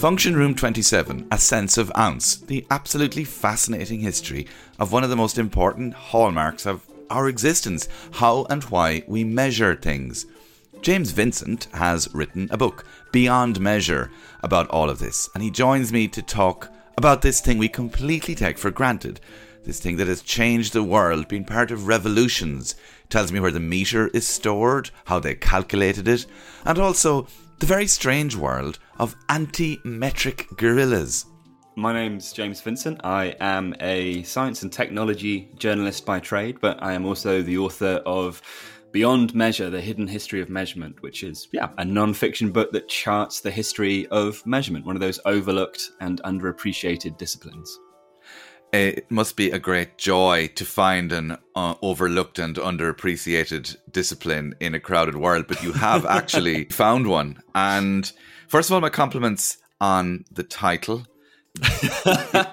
Function Room 27, A Sense of Ounce, the absolutely fascinating history of one of the most important hallmarks of our existence how and why we measure things. James Vincent has written a book, Beyond Measure, about all of this, and he joins me to talk about this thing we completely take for granted. This thing that has changed the world, been part of revolutions, tells me where the meter is stored, how they calculated it, and also the very strange world of anti metric guerrillas. My name's James Vincent. I am a science and technology journalist by trade, but I am also the author of Beyond Measure, The Hidden History of Measurement, which is, yeah, a non fiction book that charts the history of measurement, one of those overlooked and underappreciated disciplines. It must be a great joy to find an uh, overlooked and underappreciated discipline in a crowded world, but you have actually found one. And first of all, my compliments on the title.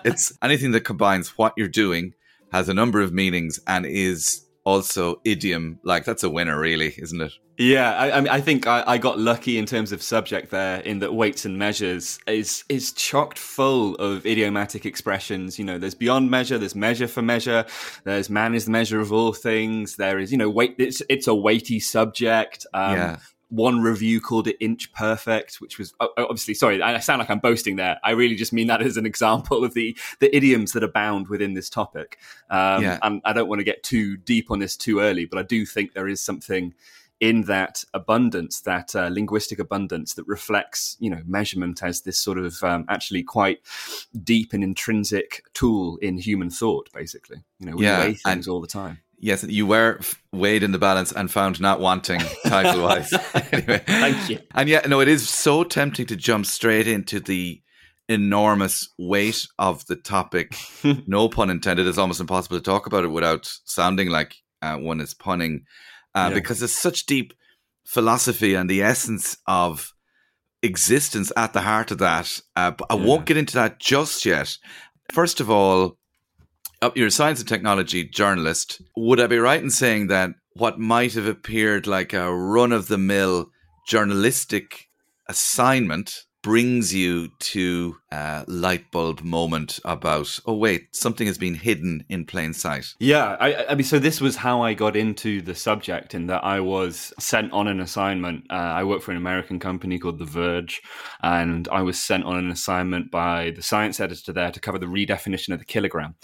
it's anything that combines what you're doing, has a number of meanings, and is also idiom. Like that's a winner really isn't it? Yeah i, I mean i think I, I, got lucky in terms of subject there in that weights and measures is is chocked full of idiomatic expressions. You know there's beyond measure there's measure for measure there's man is the measure of all things there is you know weight it's it's a weighty subject. Um, yeah one review called it inch perfect which was obviously sorry i sound like i'm boasting there. I really just mean that as an example of the the idioms that abound within this topic. Um, yeah. and i don't want to get too deep on this too early but i do think there is something in that abundance that uh, linguistic abundance that reflects you know measurement as this sort of um, actually quite deep and intrinsic tool in human thought basically. You know we yeah, weigh things and- all the time Yes, you were weighed in the balance and found not wanting title wise. anyway. Thank you. And yet, no, it is so tempting to jump straight into the enormous weight of the topic. no pun intended. It's almost impossible to talk about it without sounding like uh, one is punning, uh, yeah. because there's such deep philosophy and the essence of existence at the heart of that. Uh, but I yeah. won't get into that just yet. First of all, uh, you're a science and technology journalist. Would I be right in saying that what might have appeared like a run of the mill journalistic assignment brings you to a light bulb moment about oh wait something has been hidden in plain sight yeah I, I mean so this was how i got into the subject in that i was sent on an assignment uh, i work for an american company called the verge and i was sent on an assignment by the science editor there to cover the redefinition of the kilogram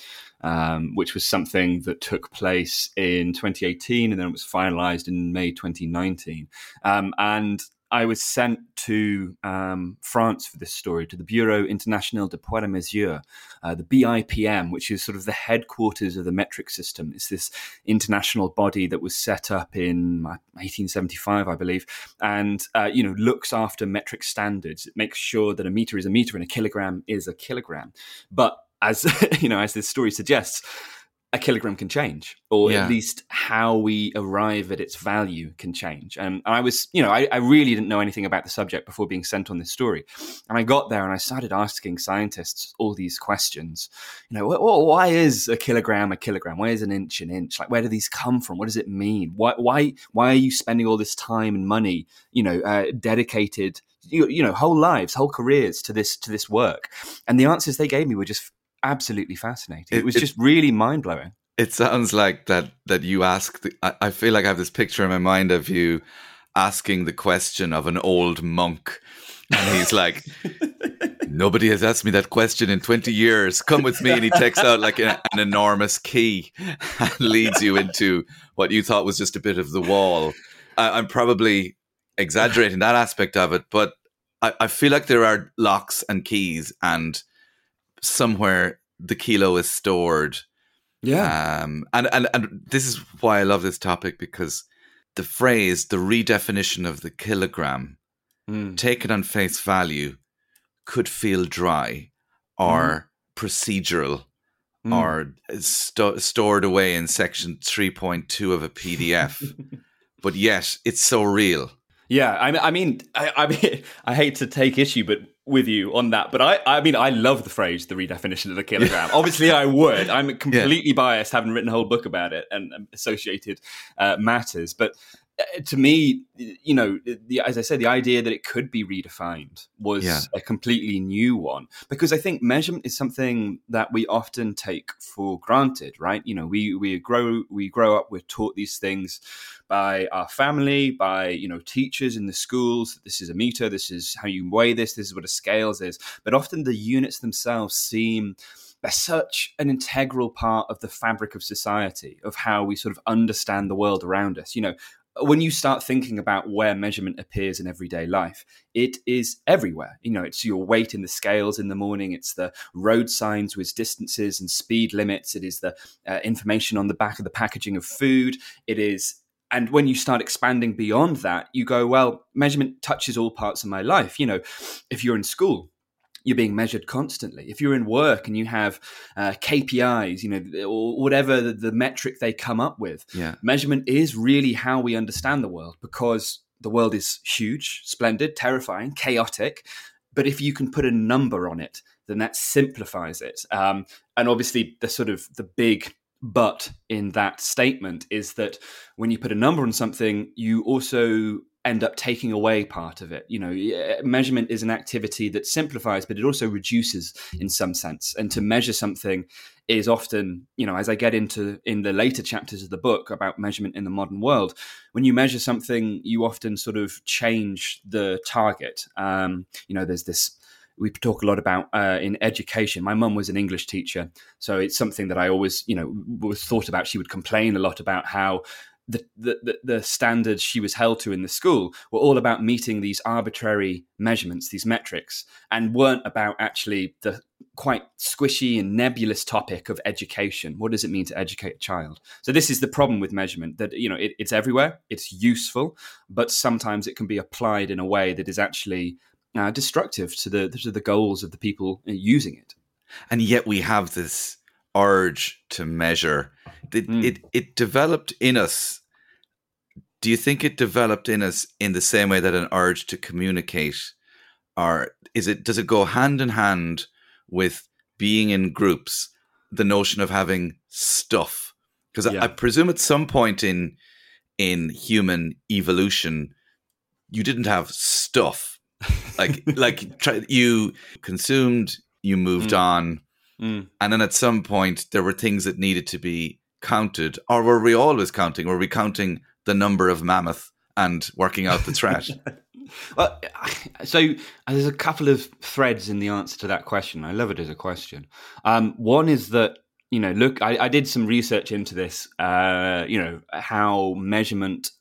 um, which was something that took place in 2018 and then it was finalized in May 2019. Um, and I was sent to um, France for this story, to the Bureau International des Poids et Mesures, uh, the BIPM, which is sort of the headquarters of the metric system. It's this international body that was set up in 1875, I believe, and uh, you know looks after metric standards. It makes sure that a meter is a meter and a kilogram is a kilogram. But as you know, as this story suggests, a kilogram can change, or yeah. at least how we arrive at its value can change. And I was, you know, I, I, really didn't know anything about the subject before being sent on this story. And I got there and I started asking scientists all these questions. You know, why is a kilogram a kilogram? Why is an inch an inch? Like, where do these come from? What does it mean? Why, why, why are you spending all this time and money, you know, uh, dedicated, you, you know, whole lives, whole careers to this, to this work? And the answers they gave me were just absolutely fascinating. It, it was it, just really mind blowing. It sounds like that that you asked. I, I feel like I have this picture in my mind of you asking the question of an old monk, and he's like. Nobody has asked me that question in 20 years. Come with me. And he takes out like a, an enormous key and leads you into what you thought was just a bit of the wall. I, am probably exaggerating that aspect of it, but I, I, feel like there are locks and keys, and somewhere the kilo is stored. Yeah. Um, and, and, and this is why I love this topic because the phrase, the redefinition of the kilogram, mm. taken on face value, could feel dry or mm. procedural mm. or st- stored away in section 3.2 of a PDF. but yet it's so real. Yeah, I, I mean, I, I mean, I hate to take issue, but with you on that, but I, I mean, I love the phrase "the redefinition of the kilogram." Obviously, I would. I'm completely yeah. biased, having written a whole book about it and, associated uh, matters. But Uh, to me, you know, the, as I said, the idea that it could be redefined was yeah. a completely new one because I think measurement is something that we often take for granted, right? You know, we we grow we grow up, we're taught these things by our family, by you know teachers in the schools. This is a meter. This is how you weigh this. This is what a scales is. But often the units themselves seem they're such an integral part of the fabric of society, of how we sort of understand the world around us. You know, when you start thinking about where measurement appears in everyday life, it is everywhere. You know, it's your weight in the scales in the morning, it's the road signs with distances and speed limits, it is the uh, information on the back of the packaging of food, it is. And when you start expanding beyond that, you go, well, measurement touches all parts of my life. You know, if you're in school, you're being measured constantly. If you're in work and you have uh, KPIs, you know, or whatever the, the, metric they come up with, yeah. measurement is really how we understand the world because the world is huge, splendid, terrifying, chaotic. But if you can put a number on it, then that simplifies it. Um, and obviously, the sort of the big but in that statement is that when you put a number on something, you also end up taking away part of it. You know, measurement is an activity that simplifies, but it also reduces in some sense. And to measure something is often, you know, as I get into in the later chapters of the book about measurement in the modern world, when you measure something, you often sort of change the target. Um, you know, there's this we talk a lot about uh, in education. My mum was an English teacher, so it's something that I always, you know, was thought about. She would complain a lot about how the, the, the standards she was held to in the school were all about meeting these arbitrary measurements, these metrics, and weren't about actually the quite squishy and nebulous topic of education. What does it mean to educate a child? So this is the problem with measurement that you know it, it's everywhere, it's useful, but sometimes it can be applied in a way that is actually uh, destructive to the to the goals of the people using it. And yet we have this urge to measure. It, mm. it it developed in us. Do you think it developed in us in the same way that an urge to communicate, or is it does it go hand in hand with being in groups? The notion of having stuff, because yeah. I, I presume at some point in in human evolution, you didn't have stuff like like try, you consumed, you moved mm. on, Mm. And then at some point, there were things that needed to be counted, or were we always counting? Were we counting the number of mammoth and working out the threat? well, so there's a couple of threads in the answer to that question. I love it as a question. Um, one is that you know, look, I, I did some research into this. Uh, you know, how measurement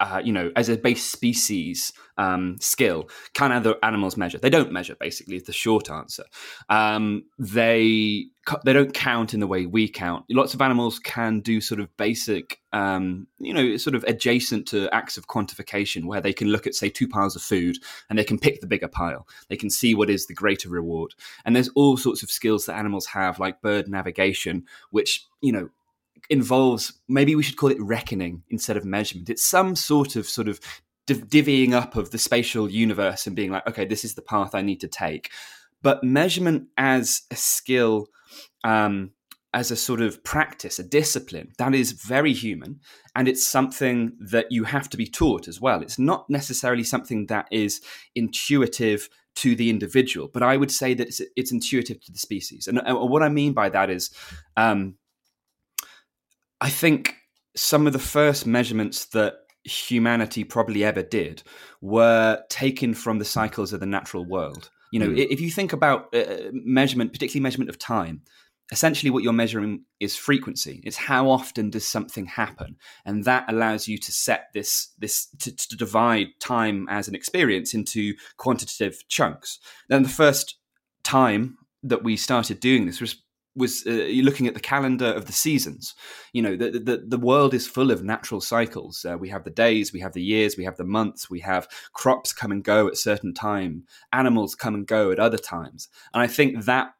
uh, you know, as a base species um, skill, can other animals measure? They don't measure. Basically, is the short answer. Um, they they don't count in the way we count. Lots of animals can do sort of basic, um, you know, sort of adjacent to acts of quantification, where they can look at say two piles of food and they can pick the bigger pile. They can see what is the greater reward. And there's all sorts of skills that animals have, like bird navigation, which you know involves maybe we should call it reckoning instead of measurement. It's some sort of sort of div- divvying up of the spatial universe and being like, okay, this is the path I need to take. But measurement as a skill, um, as a sort of practice, a discipline, that is very human. And it's something that you have to be taught as well. It's not necessarily something that is intuitive to the individual, but I would say that it's, it's intuitive to the species. And, and, what I mean by that is, um, I think some of the first measurements that humanity probably ever did were taken from the cycles of the natural world. You know, mm. if you think about uh, measurement, particularly measurement of time, essentially what you're measuring is frequency. It's how often does something happen, and that allows you to set this this to, to divide time as an experience into quantitative chunks. Then the first time that we started doing this was was uh, looking at the calendar of the seasons. You know, the the, the world is full of natural cycles. Uh, we have the days, we have the years, we have the months, we have crops come and go at certain time, animals come and go at other times, and I think that.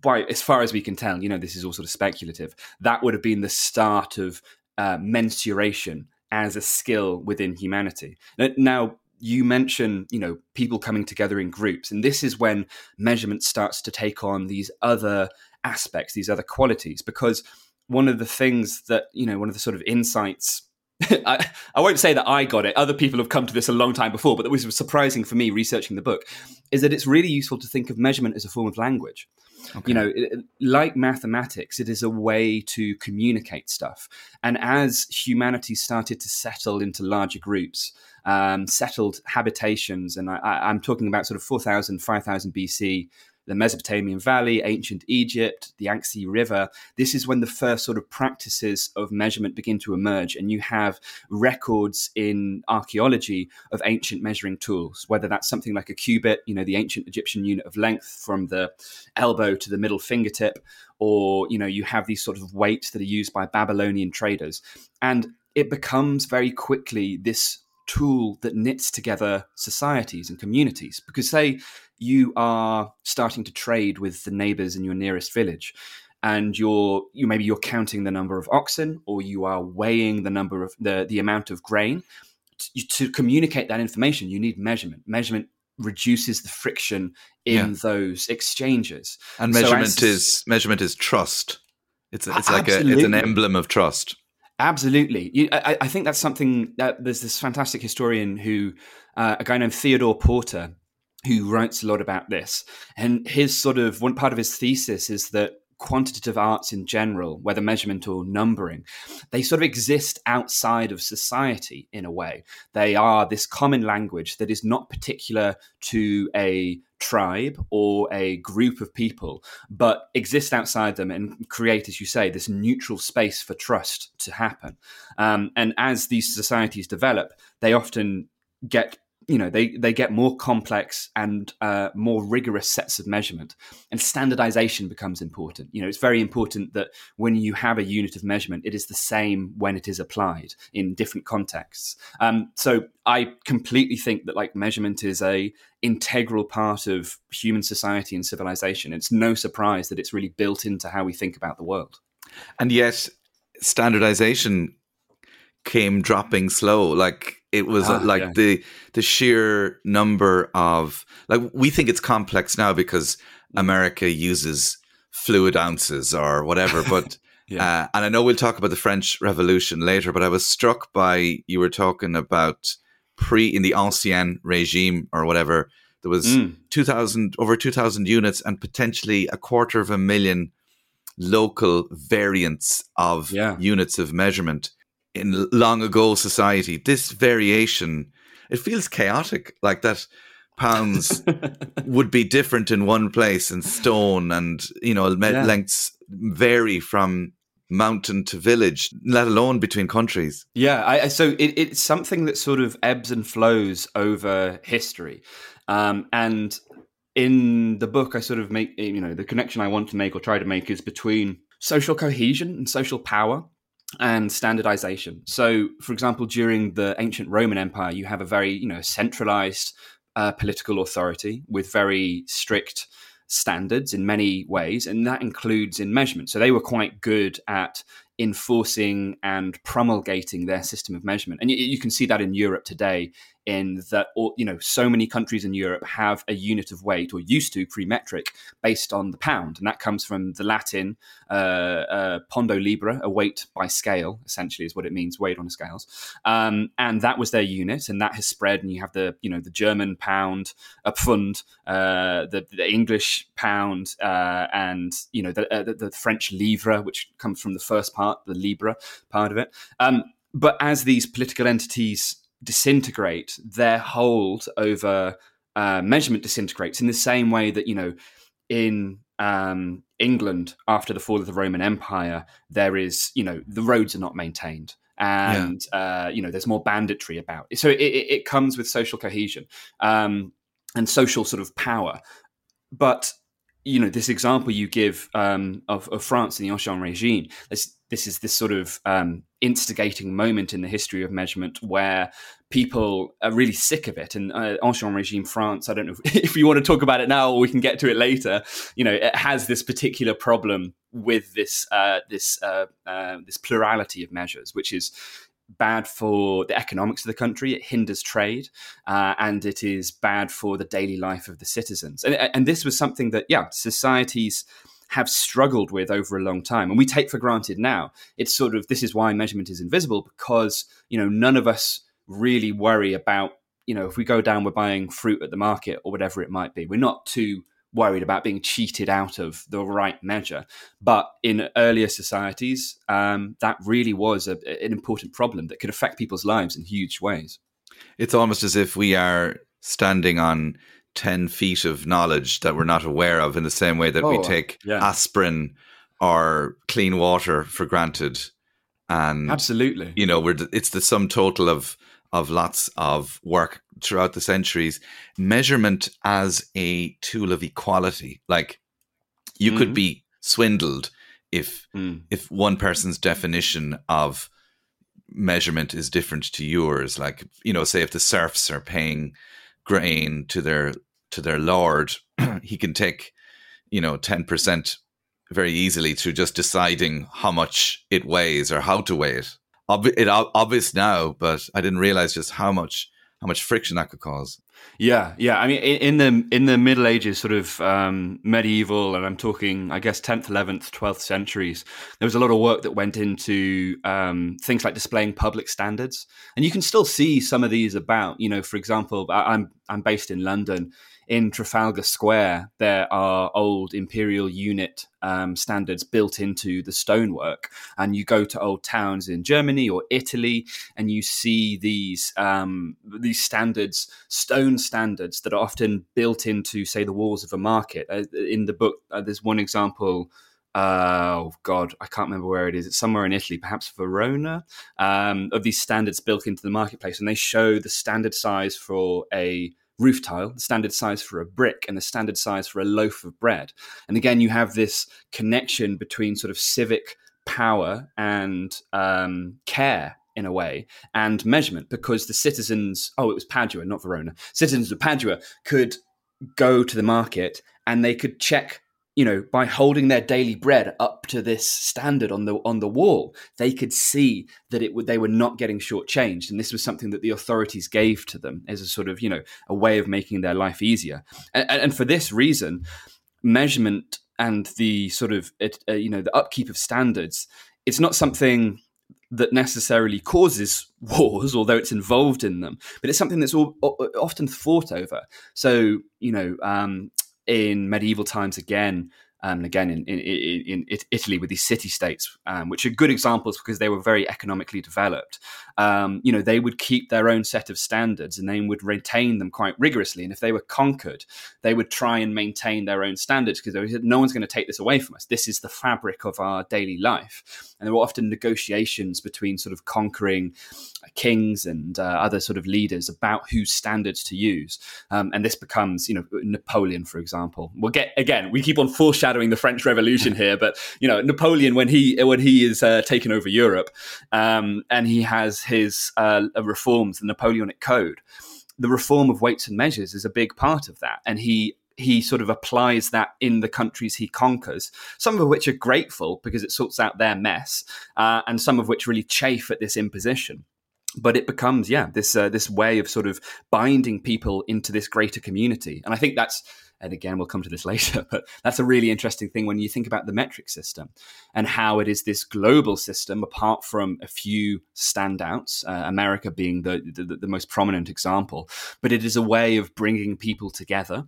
By as far as we can tell, you know, this is all sort of speculative. That would have been the start of uh, mensuration as a skill within humanity. Now, you mention you know people coming together in groups and this is when measurement starts to take on these other aspects, these other qualities, because one of the things that, you know, one of the sort of insights I, I won't say that I got it. Other people have come to this a long time before, but that was surprising for me researching the book, is that it's really useful to think of measurement as a form of language. Okay. You know, it, like mathematics, it is a way to communicate stuff. And as humanity started to settle into larger groups, um, settled habitations, and I, am talking about sort of 4,000, 5,000 BC, the Mesopotamian Valley, ancient Egypt, the Yangtze River. This is when the first sort of practices of measurement begin to emerge, and you have records in archaeology of ancient measuring tools, whether that's something like a cubit, you know, the ancient Egyptian unit of length from the elbow to the middle fingertip, or, you know, you have these sort of weights that are used by Babylonian traders. And it becomes very quickly this tool that knits together societies and communities. Because, say, you are starting to trade with the neighbors in your nearest village and you're you maybe you're counting the number of oxen or you are weighing the number of the the amount of grain to, to communicate that information you need measurement. Measurement reduces the friction in yeah. those exchanges. And measurement so as, is measurement is trust. It's it's like a it's an emblem of trust Absolutely, you, I, I, think that's something that there's this fantastic historian who, uh, a guy named Theodore Porter, who writes a lot about this. And his sort of one part of his thesis is that quantitative arts in general, whether measurement or numbering, they sort of exist outside of society in a way. They are this common language that is not particular to a tribe or a group of people, but exist outside them and create, as you say, this neutral space for trust to happen. Um, and as these societies develop, they often get you know they they get more complex and uh, more rigorous sets of measurement. And standardization becomes important. You know it's very important that when you have a unit of measurement it is the same when it is applied in different contexts. Um, so i completely think that like measurement is a integral part of human society and civilization. It's no surprise that it's really built into how we think about the world. And yet standardization came dropping slow. Like it was ah, like yeah. the the sheer number of like we think it's complex now because America uses fluid ounces or whatever, but. yeah. Uh, and I know we'll talk about the French Revolution later, but I was struck by you were talking about pre in the ancien regime or whatever. There was mm. two thousand over two thousand units and potentially a quarter of a million local variants of yeah. units of measurement in long ago society, this variation, it feels chaotic. Like that pounds would be different in one place and stone and, you know, yeah. lengths vary from mountain to village, let alone between countries. Yeah, I, so it, it's something that sort of ebbs and flows over history. Um, and in the book, I sort of make, you know, the connection I want to make or try to make is between social cohesion and social power and standardization. So, for example, during the ancient Roman Empire, you have a very, you know, centralized uh, political authority with very strict standards in many ways, and that includes in measurement. So they were quite good at enforcing and promulgating their system of measurement. And you, you, can see that in Europe today, in that all, you know so many countries in Europe have a unit of weight or used to pre-metric based on the pound, and that comes from the Latin uh, uh, pondo libra, a weight by scale, essentially is what it means, weight on scales. Um, and that was their unit, and that has spread. And you have the you know the German pound, a pfund, uh, the, the, English pound, uh, and you know the, uh, the, the French livre, which comes from the first part the Libra part of it. Um, but as these political entities disintegrate, their hold over uh, measurement disintegrates in the same way that, you know, in um, England after the fall of the Roman Empire, there is, you know, the roads are not maintained. And yeah. uh, you know, there's more banditry about. It. So it, it, it comes with social cohesion um, and social sort of power. But you know, this example you give um, of, of, France and the Ancien Regime, this, this is this sort of um, instigating moment in the history of measurement where people are really sick of it. And uh, Ancien Regime France, I don't know if, if you want to talk about it now or we can get to it later. You know, it has this particular problem with this uh, this uh, uh this plurality of measures, which is bad for the economics of the country. It hinders trade, uh, and it is bad for the daily life of the citizens. And, and this was something that, yeah, societies have struggled with over a long time and we take for granted now it's sort of this is why measurement is invisible because you know none of us really worry about you know if we go down we're buying fruit at the market or whatever it might be we're not too worried about being cheated out of the right measure. But in earlier societies um, that really was a, an important problem that could affect people's lives in huge ways. It's almost as if we are standing on 10 feet of knowledge that we're not aware of in the same way that oh, we take yeah. aspirin or clean water for granted. And absolutely. you know we're it's the sum total of of lots of work throughout the centuries measurement as a tool of equality like you mm-hmm. could be swindled if mm. if one person's definition of measurement is different to yours like you know say if the serfs are paying grain to their to their lord, he can take, you know, 10% very easily through just deciding how much it weighs or how to weigh it. Ob- it obvious now, but I didn't realize just how much how much friction that could cause. Yeah, yeah. I mean, in, the in the Middle Ages, sort of um, medieval, and I'm talking, I guess, 10th, 11th, 12th centuries. There was a lot of work that went into um, things like displaying public standards, and you can still see some of these about. You know, for example, I'm I'm based in London, in Trafalgar Square, there are old imperial unit um, standards built into the stonework. And you go to old towns in Germany or Italy, and you see these um, these standards, stone standards, that are often built into, say, the walls of a market. Uh, in the book, uh, there's one example. Uh, oh God, I can't remember where it is. It's somewhere in Italy, perhaps Verona, um, of these standards built into the marketplace, and they show the standard size for a roof tile, the standard size for a brick, and the standard size for a loaf of bread. And again, you have this connection between sort of civic power and um, care in a way and measurement because the citizens oh it was padua not verona citizens of padua could go to the market and they could check you know, by holding their daily bread up to this standard on the on the wall, they could see that it would they were not getting shortchanged, and this was something that the authorities gave to them as a sort of you know a way of making their life easier. And, and for this reason, measurement and the sort of uh, you know the upkeep of standards, it's not something that necessarily causes wars, although it's involved in them, but it's something that's all, often fought over. So, you know, um, in medieval times again and again in, in, in, Italy with these city states, um, which are good examples because they were very economically developed. Um, you know, they would keep their own set of standards and they would retain them quite rigorously. And if they were conquered, they would try and maintain their own standards because they said, no one's going to take this away from us. This is the fabric of our daily life. And there were often negotiations between sort of conquering kings and uh, other sort of leaders about whose standards to use. Um, and this becomes, you know, Napoleon, for example. We'll get again. We keep on foreshadowing the French Revolution here, but you know, Napoleon when he when he is uh, taken over Europe, um, and he has his uh, reforms, the Napoleonic Code. The reform of weights and measures is a big part of that, and he he sort of applies that in the countries he conquers, some of which are grateful because it sorts out their mess, uh, and some of which really chafe at this imposition but it becomes yeah this uh, this way of sort of binding people into this greater community and i think that's and again we'll come to this later but that's a really interesting thing when you think about the metric system and how it is this global system apart from a few standouts uh, america being the, the, the most prominent example but it is a way of bringing people together.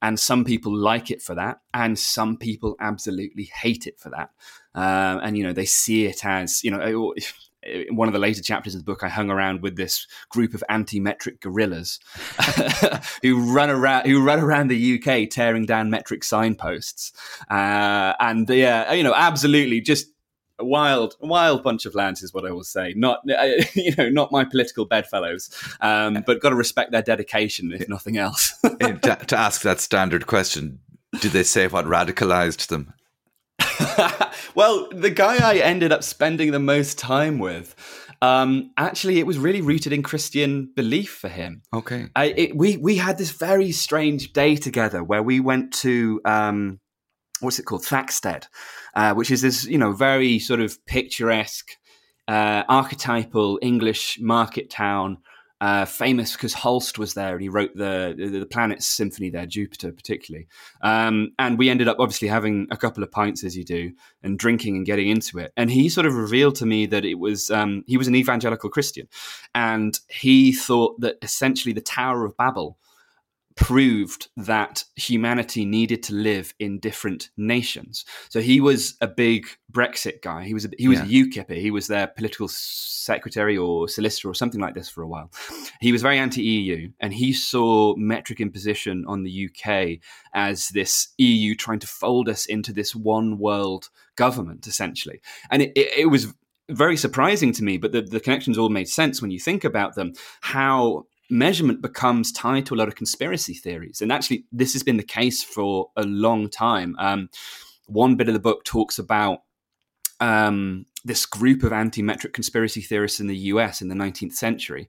And some people like it for that and some people absolutely hate it for that. Uh, and you know they see it as you know in one of the later chapters of the book, I hung around with this group of anti-metric guerrillas who run around who run around the UK tearing down metric signposts, uh, and yeah, you know, absolutely just a wild, wild bunch of lads is what I will say. Not you know, not my political bedfellows, um, but got to respect their dedication if nothing else. to, to ask that standard question, did they say what radicalized them? well, the guy I ended up spending the most time with, um, actually, it was really rooted in Christian belief for him. Okay, I, it, we we had this very strange day together where we went to um, what's it called, Thaxted, uh, which is this you know very sort of picturesque, uh, archetypal English market town uh, famous because Holst was there and he wrote the, the, the Planets Symphony there, Jupiter particularly. Um, and we ended up obviously having a couple of pints as you do and drinking and getting into it. And he sort of revealed to me that it was um, he was an evangelical Christian, and he thought that essentially the Tower of Babel proved that humanity needed to live in different nations. So he was a big Brexit guy. He was a, he was yeah. a UKIPper. He was their political secretary or solicitor or something like this for a while. He was very anti-EU, and he saw metric imposition on the UK as this EU trying to fold us into this one world government, essentially. And it, it, it was very surprising to me, but the, the connections all made sense when you think about them. How measurement becomes tied to a lot of conspiracy theories. And actually, this has been the case for a long time. Um, one bit of the book talks about um, this group of anti metric conspiracy theorists in the US in the 19th century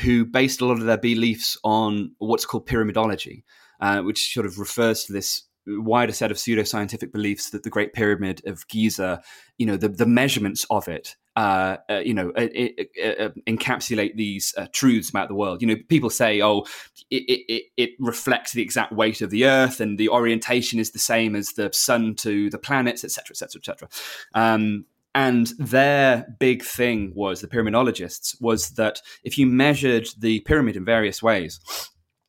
who based a lot of their beliefs on what's called pyramidology, uh, which sort of refers to this wider set of pseudoscientific beliefs that the Great Pyramid of Giza, you know, the, the measurements of it uh, uh, you know, uh, uh, encapsulate these uh, truths about the world. You know, people say, "Oh, it, it, it, reflects the exact weight of the Earth, and the orientation is the same as the Sun to the planets, etc., etc., etc." and their big thing was the pyramidologists was that if you measured the pyramid in various ways,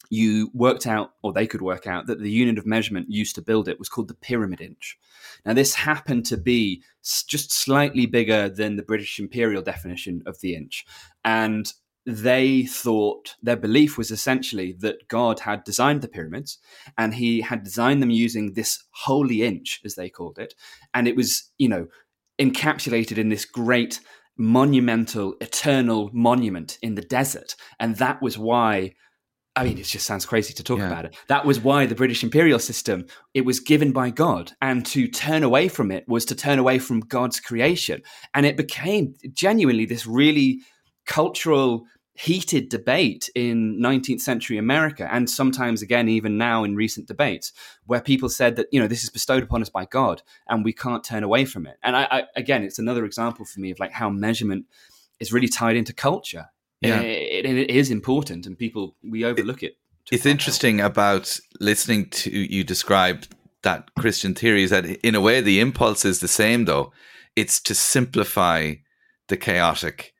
you worked out, or they could work out, that the unit of measurement used to build it was called the pyramid inch. Now, this happened to be just slightly bigger than the British imperial definition of the inch. And they thought their belief was essentially that God had designed the pyramids and he had designed them using this holy inch, as they called it. And it was, you know, encapsulated in this great monumental, eternal monument in the desert. And that was why I mean, it just sounds crazy to talk yeah. about it. That was why the British imperial system, it was given by God. And to turn away from it was to turn away from God's creation. And it became genuinely this really cultural, heated debate in 19th century America. And sometimes, again, even now in recent debates, where people said that, you know, this is bestowed upon us by God and we can't turn away from it. And I, I again, it's another example for me of like how measurement is really tied into culture yeah. Uh, it, it is important, and people we overlook it. it it's interesting out. about listening to you describe that Christian theory is that in a way the impulse is the same though. It's to simplify the chaotic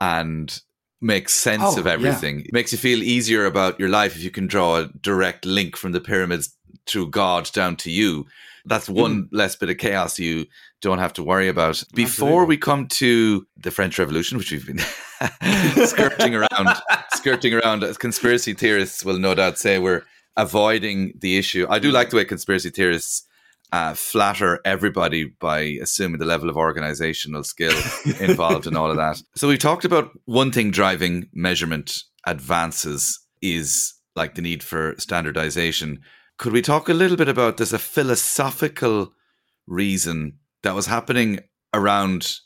and make sense oh, of everything. Yeah. It makes you feel easier about your life if you can draw a direct link from the pyramids through God down to you. That's one mm. less bit of chaos you don't have to worry about. Before Absolutely. we come to the French Revolution, which we've been skirting around, skirting around, as conspiracy theorists will no doubt say we're avoiding the issue. I do like the way conspiracy theorists uh, flatter everybody by assuming the level of organizational skill involved in all of that. So we've talked about one thing driving measurement advances is like the need for standardization. Could we talk a little bit about there's a philosophical reason that was happening around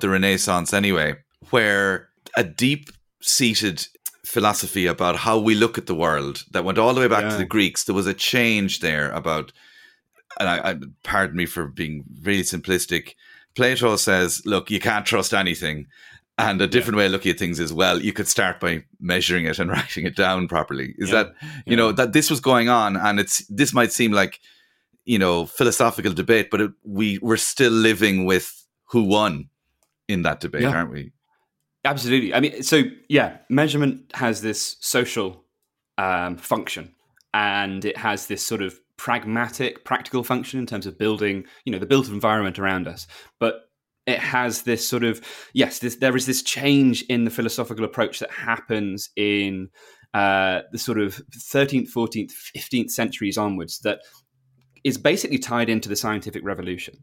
the Renaissance anyway, where a deep seated philosophy about how we look at the world that went all the way back yeah. to the Greeks. There was a change there about, and I, I pardon me for being really simplistic. Plato says, "Look, you can't trust anything." And a different yeah. way of looking at things as well. You could start by measuring it and writing it down properly. Is yeah. that you know that this was going on, and it's this might seem like you know philosophical debate, but it, we we're still living with who won in that debate, yeah. aren't we? Absolutely. I mean, so yeah, measurement has this social um, function, and it has this sort of pragmatic, practical function in terms of building, you know, the built environment around us. But it has this sort of yes, this, there is this change in the philosophical approach that happens in uh, the sort of 13th, 14th, 15th centuries onwards that is basically tied into the scientific revolution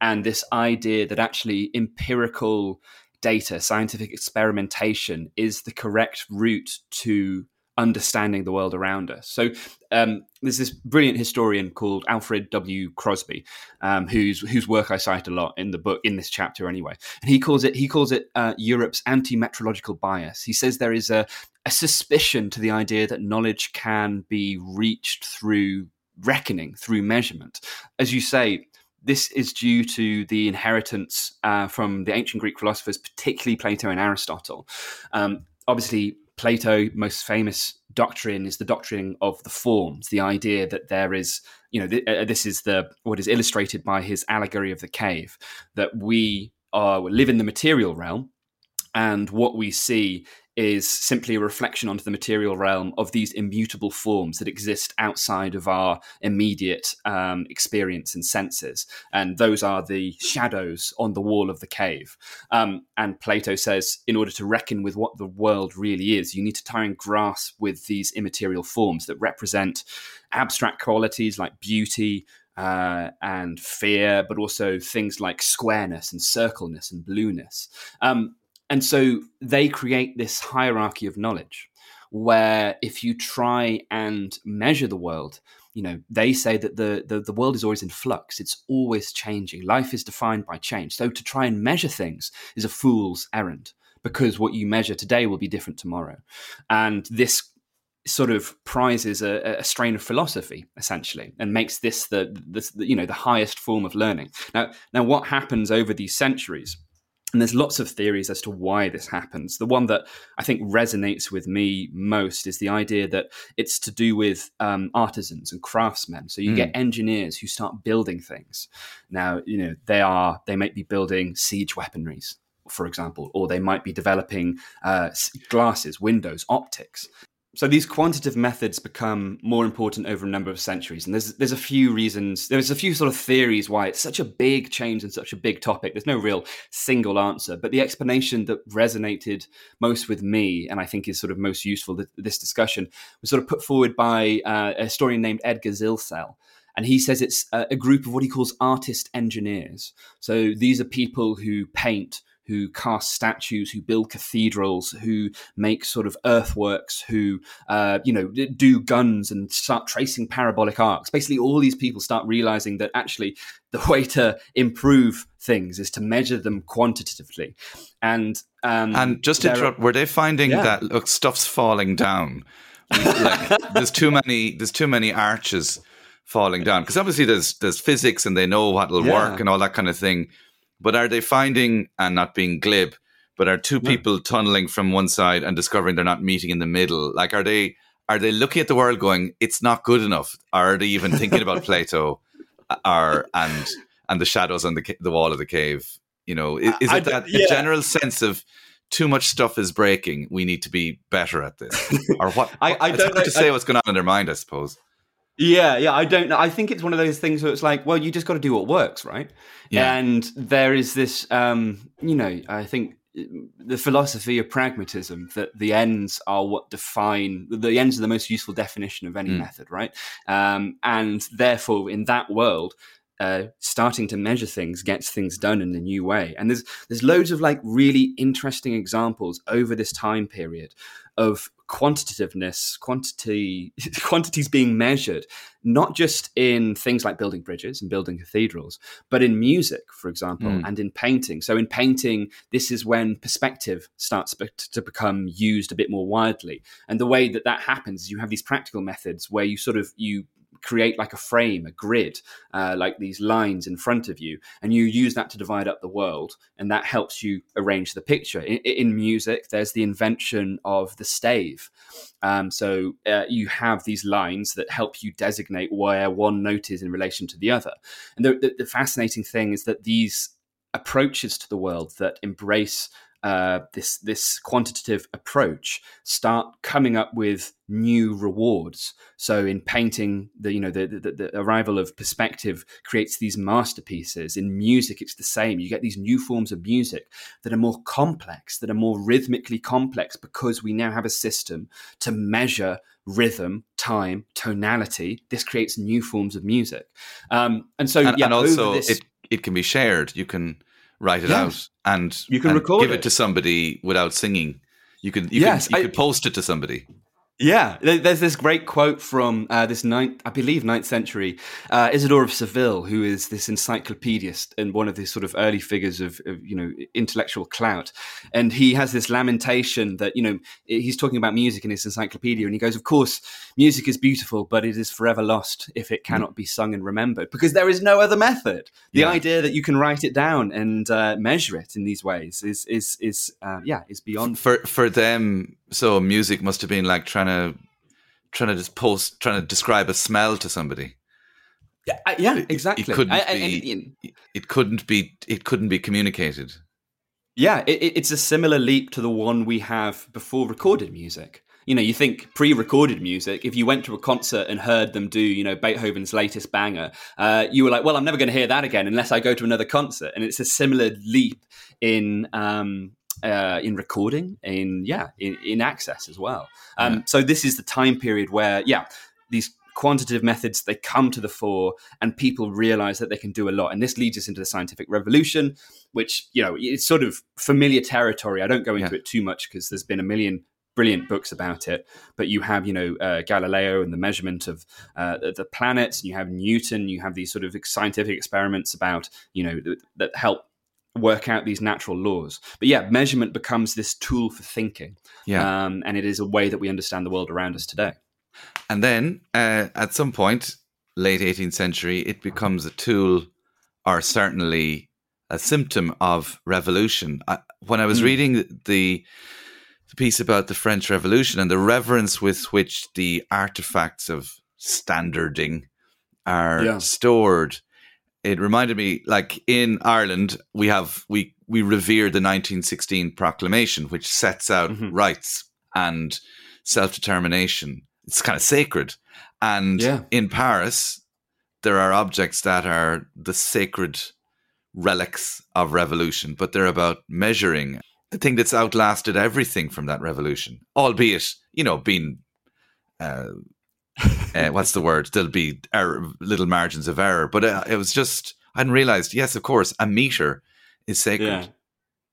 and this idea that actually empirical data, scientific experimentation is the correct route to understanding the world around us. So um, there's this brilliant historian called Alfred W. Crosby, um, whose whose work I cite a lot in the book in this chapter anyway, and he calls it he calls it uh, Europe's anti-metrological bias. He says there is a a suspicion to the idea that knowledge can be reached through reckoning through measurement. As you say, this is due to the inheritance uh, from the ancient Greek philosophers, particularly Plato and Aristotle, um, obviously, Plato, most famous doctrine is the doctrine of the forms, the idea that there is, you know, th- uh, this is the what is illustrated by his allegory of the cave, that we are live in the material realm, and what we see is simply a reflection onto the material realm of these immutable forms that exist outside of our immediate um, experience and senses. And those are the shadows on the wall of the cave. Um, and Plato says, in order to reckon with what the world really is, you need to try and grasp with these immaterial forms that represent abstract qualities like beauty, uh, and fear, but also things like squareness and circleness and blueness. Um, and so they create this hierarchy of knowledge where if you try and measure the world, you know, they say that the, the, the world is always in flux. It's always changing. Life is defined by change. So to try and measure things is a fool's errand because what you measure today will be different tomorrow. And this sort of prizes a, a, strain of philosophy essentially and makes this the, the, the, you know the highest form of learning now now what happens over these centuries and there's lots of theories as to why this happens. The one that I think resonates with me most is the idea that it's to do with um, artisans and craftsmen. So you mm. get engineers who start building things. Now, you know, they are they might be building siege weaponries, for example, or they might be developing uh, glasses, windows, optics so these quantitative methods become more important over a number of centuries and there's there's a few reasons there's a few sort of theories why it's such a big change and such a big topic. There's no real single answer but the explanation that resonated most with me and i think is sort of most useful to this discussion was sort of put forward by uh, a historian named edgar zilsel and he says it's a group of what he calls artist engineers. So these are people who paint who cast statues, who build cathedrals, who make sort of earthworks, who uh, you know do guns and start tracing parabolic arcs. Basically, all these people start realizing that actually the way to improve things is to measure them quantitatively. And um, and just interrupt, were they finding yeah. that look stuff's falling down? like, there's too many. There's too many arches falling down because obviously there's there's physics and they know what'll yeah. work and all that kind of thing but are they finding and not being glib? But are two people tunneling from one side and discovering they're not meeting in the middle? Like, are they are they looking at the world going, "It's not good enough"? Are they even thinking about Plato, uh, or and and the shadows on the the wall of the cave? You know, is, is it that yeah. general sense of too much stuff is breaking. We need to be better at this, or what? I, I don't know, to say I, what's going on in their mind. I suppose. Yeah, yeah, I don't know. I think it's one of those things where it's like, well, you just got to do what works, right? Yeah. And there is this, um, you know, I think the philosophy of pragmatism that the ends are what define the ends are the most useful definition of any mm. method, right? Um, and therefore, in that world, uh, starting to measure things gets things done in a new way. And there's there's loads of like really interesting examples over this time period of quantitativeness, quantity, quantities being measured, not just in things like building bridges and building cathedrals, but in music, for example, mm. and in painting. So in painting, this is when perspective starts to become used a bit more widely. And the way that that happens, is you have these practical methods where you sort of you create like a frame, a grid, uh, like these lines in front of you, and you use that to divide up the world, and that helps you arrange the picture. In, in music, there's the invention of the stave. Um, so uh, you have these lines that help you designate where one note is in relation to the other. And the, the, the fascinating thing is that these approaches to the world that embrace uh, this this quantitative approach start coming up with new rewards. So in painting, the you know the, the, the arrival of perspective creates these masterpieces. In music, it's the same. You get these new forms of music that are more complex, that are more rhythmically complex, because we now have a system to measure rhythm, time, tonality. This creates new forms of music, um, and so and, yeah, and also this, it it can be shared. You can write it out and you can and record give it. it. to somebody without singing. You could you yes, could you I, could post it to somebody. Yeah, there's this great quote from uh, this ninth, I believe, ninth century uh, Isidore of Seville, who is this encyclopedist and one of the sort of early figures of, of, you know intellectual clout, and he has this lamentation that you know he's talking about music in his encyclopedia, and he goes, "Of course, music is beautiful, but it is forever lost if it cannot be sung and remembered, because there is no other method. The yeah. idea that you can write it down and uh, measure it in these ways is is is uh, yeah is beyond for for them. So music must have been like trying to trying to just post, trying to describe a smell to somebody. Yeah, yeah, exactly. It, it couldn't I, be. it couldn't be. It couldn't be communicated. Yeah, it, it's a similar leap to the one we have before recorded music. You know, you think pre-recorded music. If you went to a concert and heard them do, you know, Beethoven's latest banger, uh, you were like, "Well, I'm never going to hear that again unless I go to another concert." And it's a similar leap in um, uh, in recording, in yeah, in, in access as well. Um, yeah. So this is the time period where yeah, these quantitative methods they come to the fore and people realize that they can do a lot and this leads us into the scientific revolution which you know it's sort of familiar territory i don't go into yeah. it too much because there's been a million brilliant books about it but you have you know uh, galileo and the measurement of uh, the planets and you have newton you have these sort of scientific experiments about you know that, that help work out these natural laws. But yeah, measurement becomes this tool for thinking. Yeah. Um, and it is a way that we understand the world around us today. And then uh, at some point, late 18th century, it becomes a tool or certainly a symptom of revolution. I, when I was mm. reading the, the piece about the French Revolution and the reverence with which the artifacts of standarding are yeah. stored, it reminded me like in Ireland we have we we revere the 1916 proclamation which sets out mm-hmm. rights and self-determination it's kind of sacred and yeah. in Paris there are objects that are the sacred relics of revolution but they're about measuring the thing that's outlasted everything from that revolution albeit you know being uh, uh, what's the word? There'll be error, little margins of error, but uh, it was just I hadn't realized. Yes, of course, a meter is sacred. Yeah.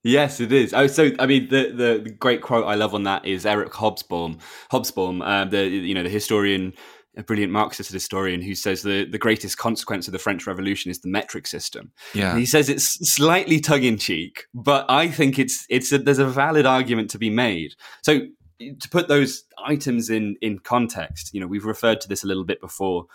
Yes, it is. Oh, so I mean, the, the, the great quote I love on that is Eric Hobsbawm, Hobsbawm, uh, the you know the historian, a brilliant Marxist historian who says the the greatest consequence of the French Revolution is the metric system. Yeah, and he says it's slightly tongue in cheek, but I think it's it's a, there's a valid argument to be made. So to put those items in in context, you know, we've referred to this a little bit before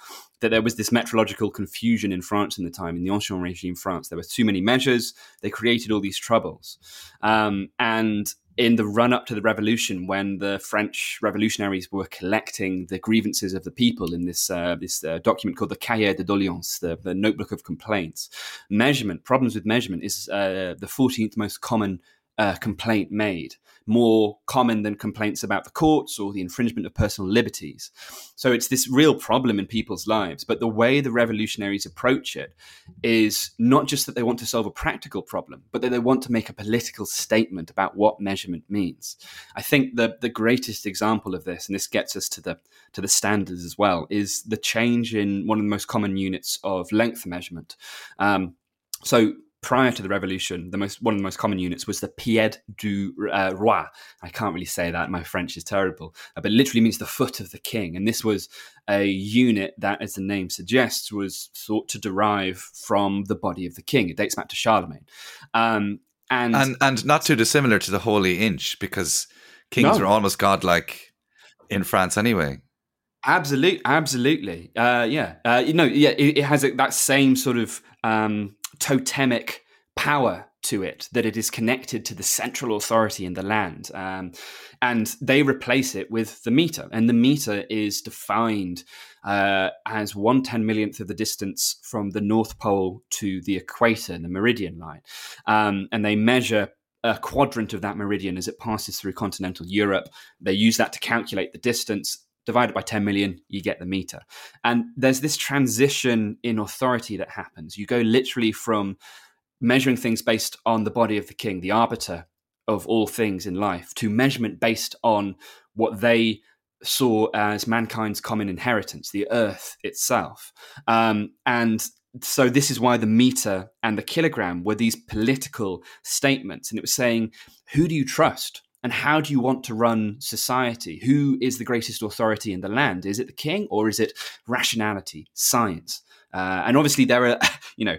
that there was this metrological confusion in France in the time in the Ancien Regime France. There were too many measures; they created all these troubles. Um, and in the run up to the revolution, when the French revolutionaries were collecting the grievances of the people in this uh, this uh, document called the Cahier de Doléances, the, the, Notebook of Complaints, measurement problems with measurement is uh, the fourteenth most common uh, complaint made more common than complaints about the courts or the infringement of personal liberties. So it's this real problem in people's lives. But the way the revolutionaries approach it is not just that they want to solve a practical problem, but that they want to make a political statement about what measurement means. I think the, the greatest example of this, and this gets us to the to the standards as well, is the change in one of the most common units of length measurement. Um, so prior to the revolution, the most one of the most common units was the pied du uh, roi. I can't really say that; my French is terrible, uh, but literally means the foot of the king. And this was a unit that, as the name suggests, was thought to derive from the body of the king. It dates back to Charlemagne, um, and, and and not too dissimilar to the holy inch, because kings no. are almost godlike in France anyway. Absolutely, absolutely, uh, yeah. Uh, you know, yeah, it, it has a, that same sort of. Um, totemic power to it, that it is connected to the central authority in the land. Um, and they replace it with the meter. And the meter is defined uh, as one ten millionth of the distance from the North Pole to the equator, the meridian line. Um, and they measure a quadrant of that meridian as it passes through continental Europe. They use that to calculate the distance divided by 10 million, you get the meter. And there's this transition in authority that happens. You go literally from measuring things based on the body of the king, the arbiter of all things in life, to measurement based on what they saw as mankind's common inheritance, the earth itself. Um, and so this is why the meter and the kilogram were these political statements. And it was saying, who do you trust? And how do you want to run society? Who is the greatest authority in the land? Is it the king or is it rationality, science? Uh, and obviously, there are, you know,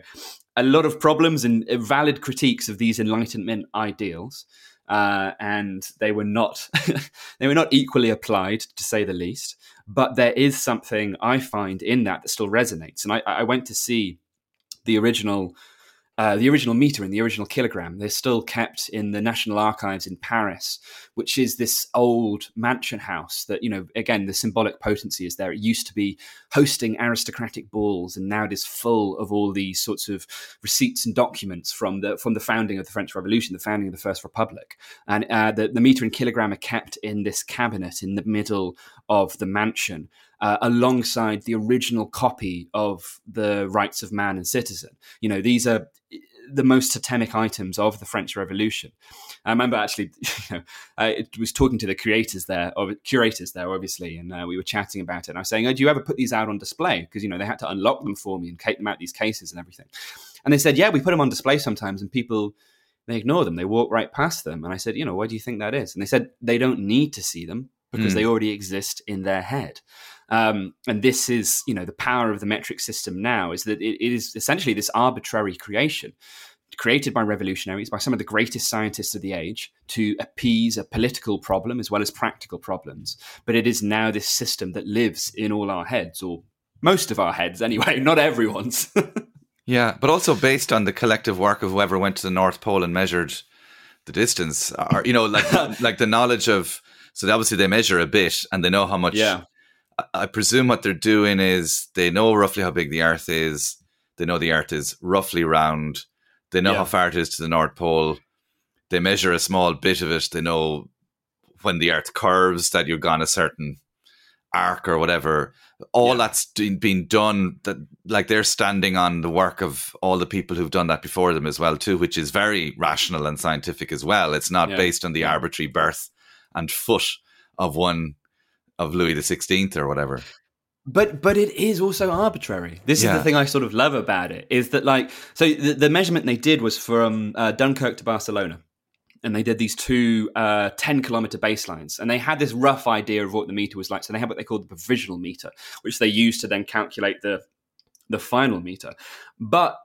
a lot of problems and valid critiques of these Enlightenment ideals. Uh, and they were not they were not equally applied, to say the least. But there is something I find in that that still resonates. And I, I went to see the original uh, the original meter and the original kilogram. They're still kept in the National Archives in Paris, which is this old mansion house that, you know, again, the symbolic potency is there. It used to be hosting aristocratic balls, and now it is full of all these sorts of receipts and documents from the from the founding of the French Revolution, the founding of the First Republic. And uh, the, the meter and kilogram are kept in this cabinet in the middle of the mansion. Uh, alongside the original copy of the rights of man and citizen. You know, these are the most totemic items of the French Revolution. I remember actually, you know, I was talking to the creators there, or curators there, obviously, and uh, we were chatting about it. And I was saying, oh, "Do you ever put these out on display?" Because you know they had to unlock them for me and take them out these cases and everything. And they said, "Yeah, we put them on display sometimes, and people." They ignore them. They walk right past them. And I said, you know, why do you think that is? And they said they don't need to see them because mm. they already exist in their head. Um, and this is, you know, the power of the metric system now is that it, it is essentially this arbitrary creation created by revolutionaries, by some of the greatest scientists of the age, to appease a political problem as well as practical problems. But it is now this system that lives in all our heads, or most of our heads anyway, not everyone's. yeah, but also based on the collective work of whoever went to the North Pole and measured the distance, or you know, like like the knowledge of. So obviously they measure a bit and they know how much yeah. I presume what they're doing is they know roughly how big the Earth is. They know the Earth is roughly round. They know yeah. how far it is to the North Pole. They measure a small bit of it. They know when the Earth curves that you've gone a certain arc or whatever. All yeah. that's been done. That like they're standing on the work of all the people who've done that before them as well too, which is very rational and scientific as well. It's not yeah. based on the arbitrary birth and foot of one of Louis the Sixteenth or whatever. But but it is also arbitrary. This yeah. is the thing I sort of love about it is that like so the, the measurement they did was from uh, Dunkirk to Barcelona, and they did these two uh, 10 kilometer baselines, and they had this rough idea of what the meter was like. So they had what they called the provisional meter, which they used to then calculate the the final meter. But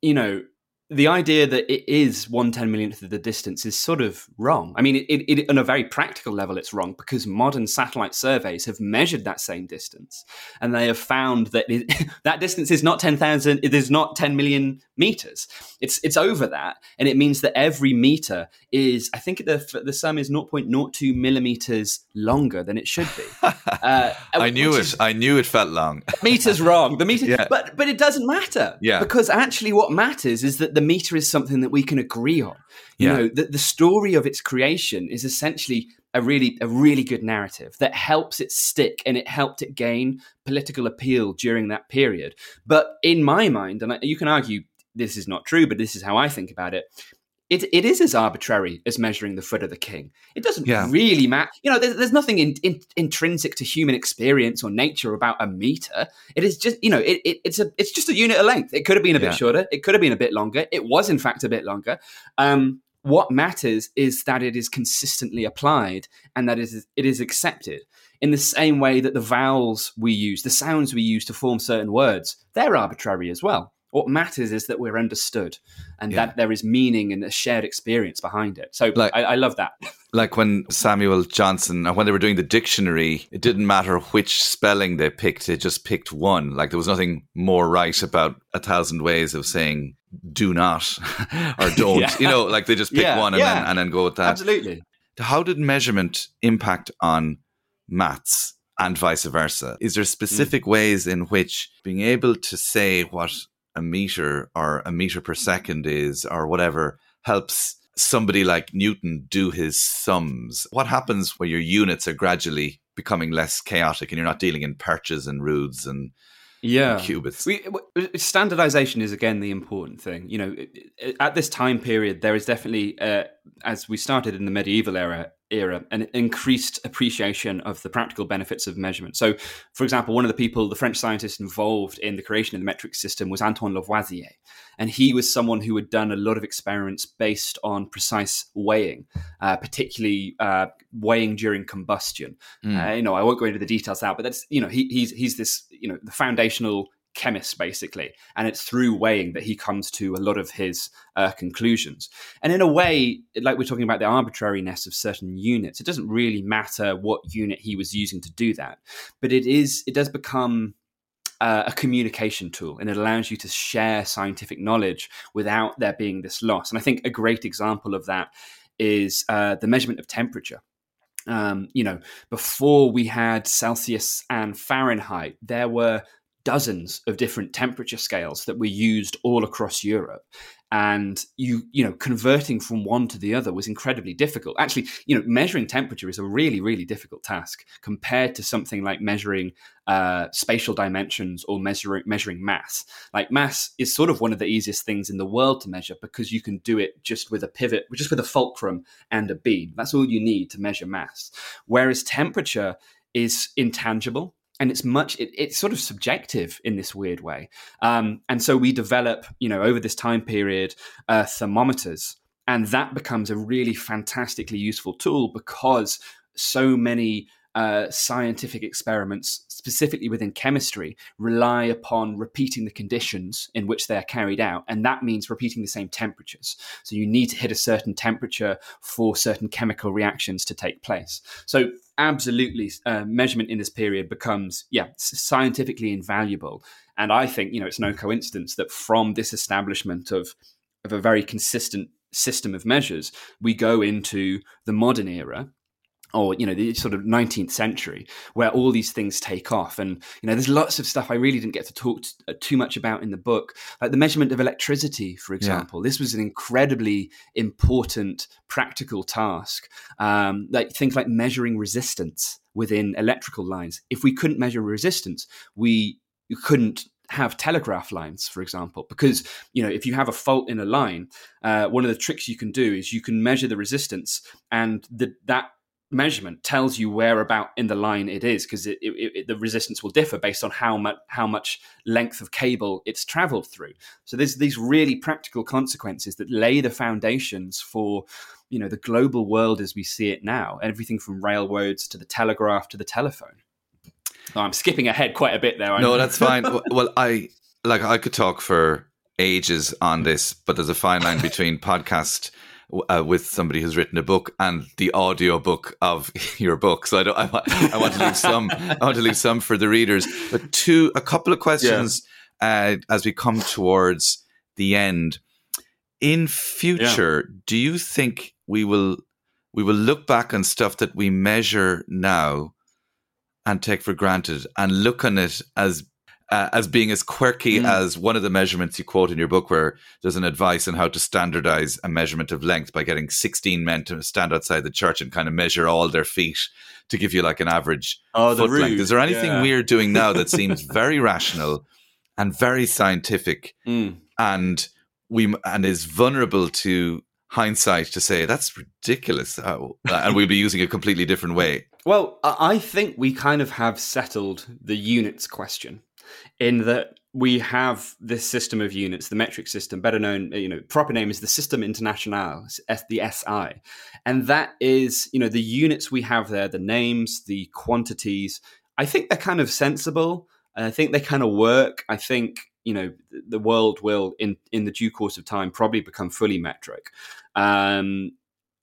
you know the idea that it is one ten millionth of the distance is sort of wrong. I mean, it, it, on a very practical level, it's wrong because modern satellite surveys have measured that same distance, and they have found that it, that distance is not ten thousand. It is not ten million meters. It's it's over that, and it means that every meter is. I think the the sum is 0.02 millimeters longer than it should be. Uh, I knew it. Is, I knew it felt long. meters wrong. The meter, yeah. but but it doesn't matter. Yeah, because actually, what matters is that the meter is something that we can agree on. You yeah. know, the, the story of its creation is essentially a really a really good narrative that helps it stick and it helped it gain political appeal during that period. But in my mind, and you can argue this is not true, but this is how I think about it it, it is as arbitrary as measuring the foot of the king. It doesn't yeah. really matter. You know, there's, there's nothing in, in, intrinsic to human experience or nature about a meter. It is just, you know, it, it, it's a it's just a unit of length. It could have been a bit shorter. It could have been a bit longer. It was, in fact, a bit longer. Um, what matters is that it is consistently applied and that it is, it is accepted. In the same way that the vowels we use, the sounds we use to form certain words, they're arbitrary as well. What matters is that we're understood and yeah. that there is meaning and a shared experience behind it. So like, I, I love that. Like when Samuel Johnson, when they were doing the dictionary, it didn't matter which spelling they picked, they just picked one. Like there was nothing more right about a thousand ways of saying do not or don't. yeah. You know, like they just pick yeah, one and, then, and then go with that. Absolutely. How did measurement impact on maths? and vice versa? Is there specific mm. ways in which being able to say what a meter or a meter per second is or whatever helps somebody like Newton do his sums. What happens when your units are gradually becoming less chaotic and you're not dealing in perches and roods and yeah. and cubits? We, standardization is again the important thing. You know at this time period there is definitely uh, as we started in the medieval era era an increased appreciation of the practical benefits of measurement. So, for example, one of the people, the French scientist involved in the creation of the metric system was Antoine Lavoisier. And he was someone who had done a lot of experiments based on precise weighing, uh, particularly uh, weighing during combustion. Mm. Uh, you know, I won't go into the details now, but that's, you know, he, he's, he's this, you know, the foundational chemist basically. And it's through weighing that he comes to a lot of his uh, conclusions. And in a way like we're talking about the arbitrariness of certain units it doesn't really matter what unit he was using to do that. But it is it does become uh, a communication tool and it allows you to share scientific knowledge without there being this loss. And i think a great example of that is uh, the measurement of temperature. Um, you know, before we had Celsius and Fahrenheit, there were dozens of different temperature scales that were used all across Europe. And you, you know, converting from one to the other was incredibly difficult. Actually, you know, measuring temperature is a really, really difficult task compared to something like measuring uh, spatial dimensions or measuring measuring mass. Like mass is sort of one of the easiest things in the world to measure because you can do it just with a pivot, just with a fulcrum and a beam. That's all you need to measure mass. Whereas temperature is intangible and it's much it, it's sort of subjective in this weird way. Um, and so we develop you know over this time period uh, thermometers. And that becomes a really fantastically useful tool because so many uh, scientific experiments, specifically within chemistry, rely upon repeating the conditions in which they're carried out. And that means repeating the same temperatures. So you need to hit a certain temperature for certain chemical reactions to take place. So, absolutely, uh, measurement in this period becomes, yeah, scientifically invaluable. And I think, you know, it's no coincidence that from this establishment of, of a very consistent system of measures, we go into the modern era or you know the sort of 19th century where all these things take off. And you know there's lots of stuff i really didn't get to talk t- uh, too much about in the book. Like the measurement of electricity for example. Yeah. this was an incredibly important practical task. Um, like things like measuring resistance within electrical lines. If we couldn't measure resistance we couldn't have telegraph lines, for example, because you know if you have a fault in a line, uh, one of the tricks you can do is you can measure the resistance, and the, that measurement tells you where about in the line it is because the resistance will differ based on how much how much length of cable it's traveled through. So there's these really practical consequences that lay the foundations for you know the global world as we see it now. Everything from railroads to the telegraph to the telephone. Oh, i'm skipping ahead quite a bit there no that's fine. Well i like i could talk for ages on this but there's a fine line between podcast uh, with somebody who's written a book and the audio book of your book. So I don't. I, I, want to leave some. I want to leave some for the readers. But two, a couple of questions yeah. uh, as we come towards the end. In future, yeah. do you think we will we will look back on stuff that we measure now and take for granted and look on it as uh, as being as quirky mm. as one of the measurements you quote in your book, where there's an advice on how to standardize a measurement of length by getting 16 men to stand outside the church and kind of measure all their feet to give you like an average oh, foot length. Is there anything yeah. we're doing now that seems very rational and very scientific mm. and we and is vulnerable to hindsight to say that's ridiculous uh, and we'll be using a completely different way well i think we kind of have settled the units question in that we have this system of units, the metric system, better known, you know, proper name is the System International, the SI. And that is, you know, the units we have there, the names, the quantities. I think they're kind of sensible. I think they kind of work. I think, you know, the world will, in, in the due course of time, probably become fully metric. Um,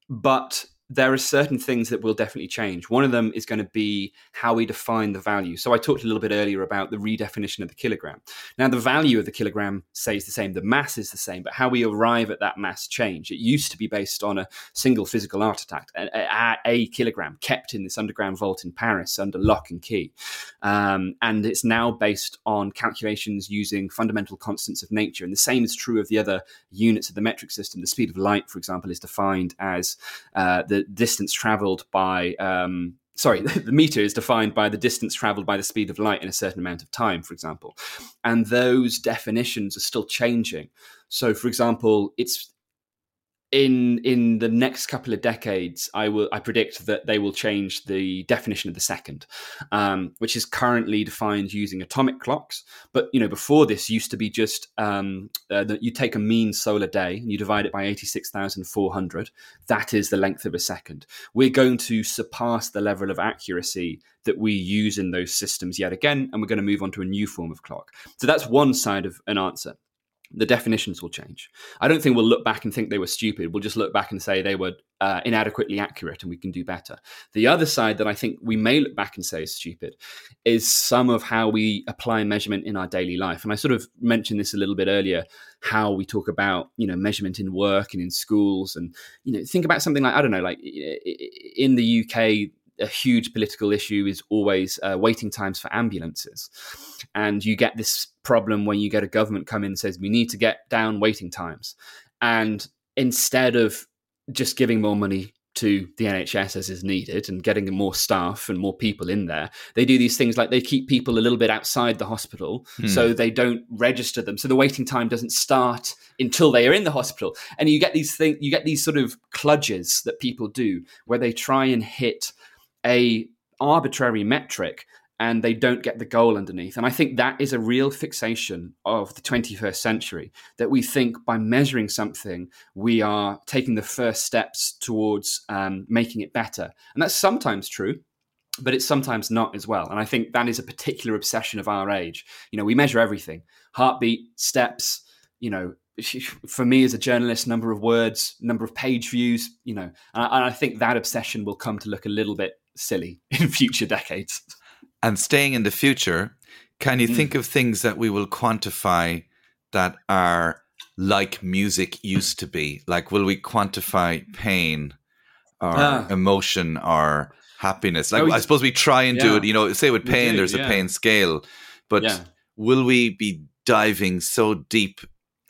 but there are certain things that will definitely change. One of them is going to be how we define the value. So I talked a little bit earlier about the redefinition of the kilogram. Now the value of the kilogram stays the same, the mass is the same, but how we arrive at that mass change. It used to be based on a single physical artifact, a, a, kilogram kept in this underground vault in Paris under lock and key, um, and it's now based on calculations using fundamental constants of nature. And the same is true of the other units of the metric system. The speed of light, for example, is defined as uh, the the distance traveled by um, sorry, the meter is defined by the distance traveled by the speed of light in a certain amount of time, for example. And those definitions are still changing. So, for example, it's in in the next couple of decades, I will I predict that they will change the definition of the second, um, which is currently defined using atomic clocks. But you know, before this used to be just um, uh, that you take a mean solar day and you divide it by eighty six thousand four hundred. That is the length of a second. We're going to surpass the level of accuracy that we use in those systems yet again, and we're going to move on to a new form of clock. So that's one side of an answer the definitions will change. I don't think we'll look back and think they were stupid. We'll just look back and say they were uh, inadequately accurate and we can do better. The other side that I think we may look back and say is stupid is some of how we apply measurement in our daily life. And I sort of mentioned this a little bit earlier how we talk about, you know, measurement in work and in schools. And, you know, think about something like, I don't know, like in the UK, a huge political issue is always uh, waiting times for ambulances. And you get this problem when you get a government come in and says, we need to get down waiting times. And instead of just giving more money to the NHS as is needed and getting more staff and more people in there. They do these things like they keep people a little bit outside the hospital hmm. so they don't register them. So the waiting time doesn't start until they are in the hospital. And you get these things you get these sort of kludges that people do where they try and hit a arbitrary metric and they don't get the goal underneath. And I think that is a real fixation of the 21st century that we think by measuring something, we are taking the first steps towards um, making it better. And that's sometimes true. But it's sometimes not as well. And I think that is a particular obsession of our age. You know, we measure everything heartbeat, steps, you know, for me as a journalist, number of words, number of page views, you know, and I think that obsession will come to look a little bit silly in future decades. And staying in the future, can you mm. think of things that we will quantify that are like music used to be? Like, will we quantify pain or ah. emotion or happiness? Like, oh, I suppose we try and yeah. do it, you know, say with pain, there's yeah. a pain scale, but yeah. will we be diving so deep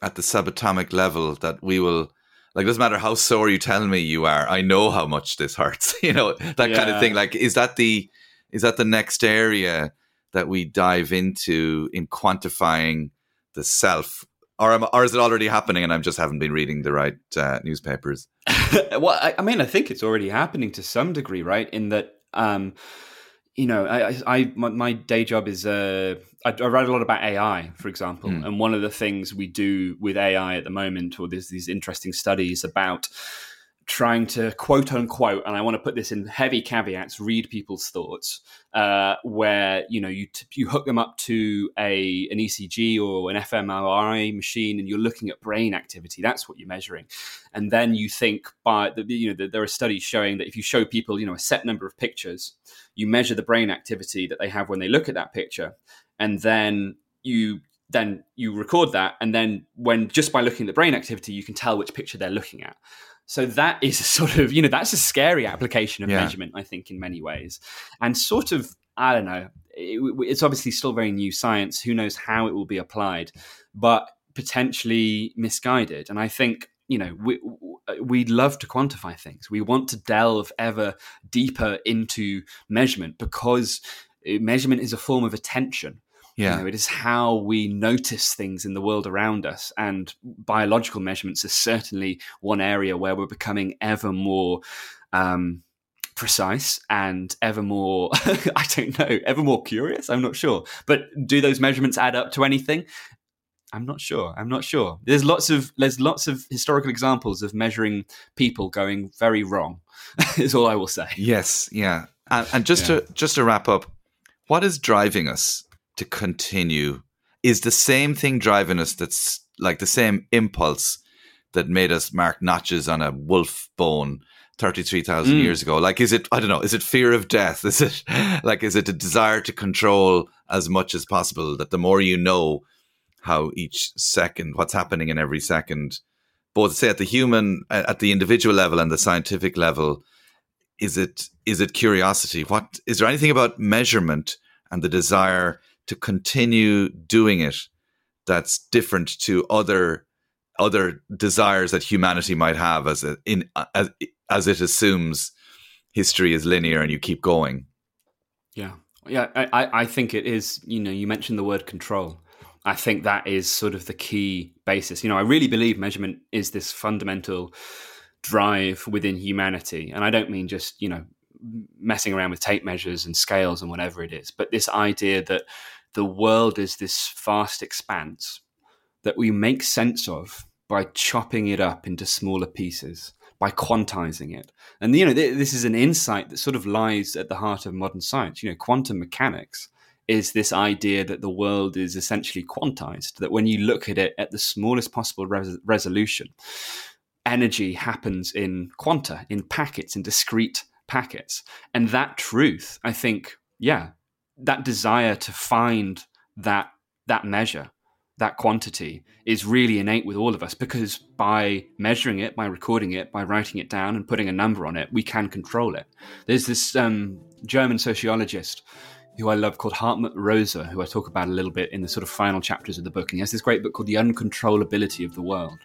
at the subatomic level that we will like doesn't matter how sore you tell me you are i know how much this hurts you know that kind of thing like is that the is that the next area that we dive into in quantifying the self or, am, or is it already happening and I just haven't been reading the right uh, newspapers? well, I, I, mean, I think it's already happening to some degree, right? In that, um, you know, I, I my, my, day job is uh, I, I, write a lot about AI, for example, mm. and one of the things we do with AI at the moment, or there's these interesting studies about trying to quote unquote, and I want to put this in heavy caveats, read people's thoughts, uh, where you know you t- you hook them up to a an ECG or an fMRI machine, and you're looking at brain activity. That's what you're measuring, and then you think by the you know the, there are studies showing that if you show people you know a set number of pictures, you measure the brain activity that they have when they look at that picture, and then you then you record that. And then when just by looking at the brain activity you can tell which picture they're looking at so that is a sort of, you know, that's a scary application of yeah. measurement, I think, in many ways. And sort of, I don't know, it, it's obviously still very new science. Who knows how it will be applied, but potentially misguided. And I think, you know, we, uh, we'd love to quantify things. We want to delve ever deeper into measurement because eh, measurement is a form of attention. Yeah. You know, it is how we notice things in the world around us. And biological measurements is certainly one area where we're becoming ever more um, precise and ever more, I don't know, ever more curious. I'm not sure. But do those measurements add up to anything? I'm not sure. I'm not sure. There's lots of there's lots of historical examples of measuring people going very wrong. is all I will say. Yes, yeah. And, and just yeah. to just to wrap up, what is driving us to continue is the same thing driving us that's like the same impulse that made us mark notches on a wolf bone 33,000 mm. years ago. Like is it i don't know is it fear of death? Is it like is it a desire to control as much as possible that the more you know how each second what's happening in every second both say at the human at the individual level and the scientific level is it is it curiosity? What is there anything about measurement and the desire to continue doing it that's different to other other desires that humanity might have as a, in as as it assumes history is linear and you keep going. Yeah, yeah, I I think it is. You know, you mentioned the word control. I think that is sort of the key basis. You know, I really believe measurement is this fundamental drive within humanity. And I don't mean just, you know, messing around with tape measures and scales and whatever it is, but this idea that the world is this vast expanse that we make sense of by chopping it up into smaller pieces, by quantizing it. And, you know, this is an insight that sort of lies at the heart of modern science. You know, quantum mechanics is this idea that the world is essentially quantized, that when you look at it at the smallest possible res- resolution, energy happens in quanta, in packets, in discrete packets. And that truth, I think, yeah, that desire to find that that measure, that quantity is really innate with all of us because by measuring it, by recording it, by writing it down and putting a number on it, we can control it. There's this um, German sociologist who I love called Hartmut Rosa, who I talk about a little bit in the sort of final chapters of the book. And he has this great book called The Uncontrollability of the World.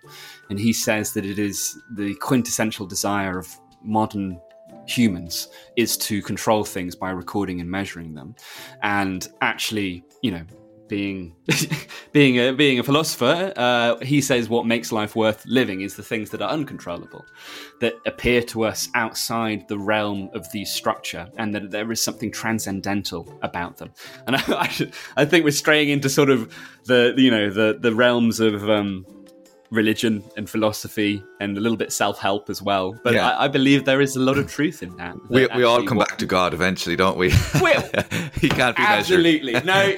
And he says that it is the quintessential desire of modern humans is to control things by recording and measuring them. And actually, you know, being being a being a philosopher, uh, he says what makes life worth living is the things that are uncontrollable, that appear to us outside the realm of the structure, and that there is something transcendental about them. And I, I, think we're straying into sort of the you know the the realms of. Um, religion and philosophy and a little bit self-help as well. But yeah. I, I, believe there is a lot of truth in that, that we, we all come what, back to god eventually don't we? Will he can't be absolutely. Measured. no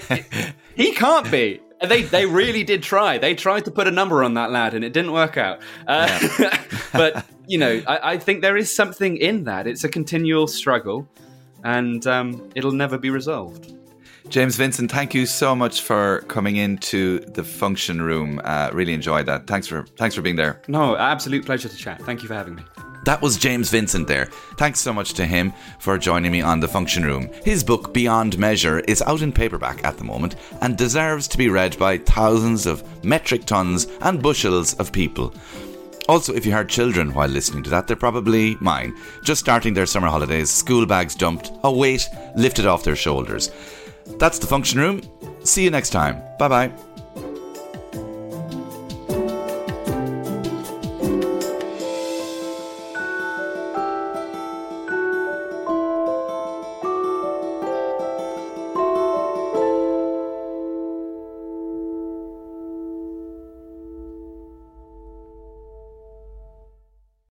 he can't be. They they really did try. They tried to put a number on that lad and it didn't work out. Uh, yeah. but you know I, I, think there is something in that. It's a continual struggle and um, it'll never be resolved James Vincent, thank you so much for coming into the function room. Uh, really enjoyed that. Thanks for thanks for being there. No, absolute pleasure to chat. Thank you for having me. That was James Vincent there. Thanks so much to him for joining me on the function room. His book Beyond Measure is out in paperback at the moment and deserves to be read by thousands of metric tons and bushels of people. Also, if you heard children while listening to that, they're probably mine, just starting their summer holidays, school bags dumped, a weight lifted off their shoulders. That's the function room. See you next time. Bye bye.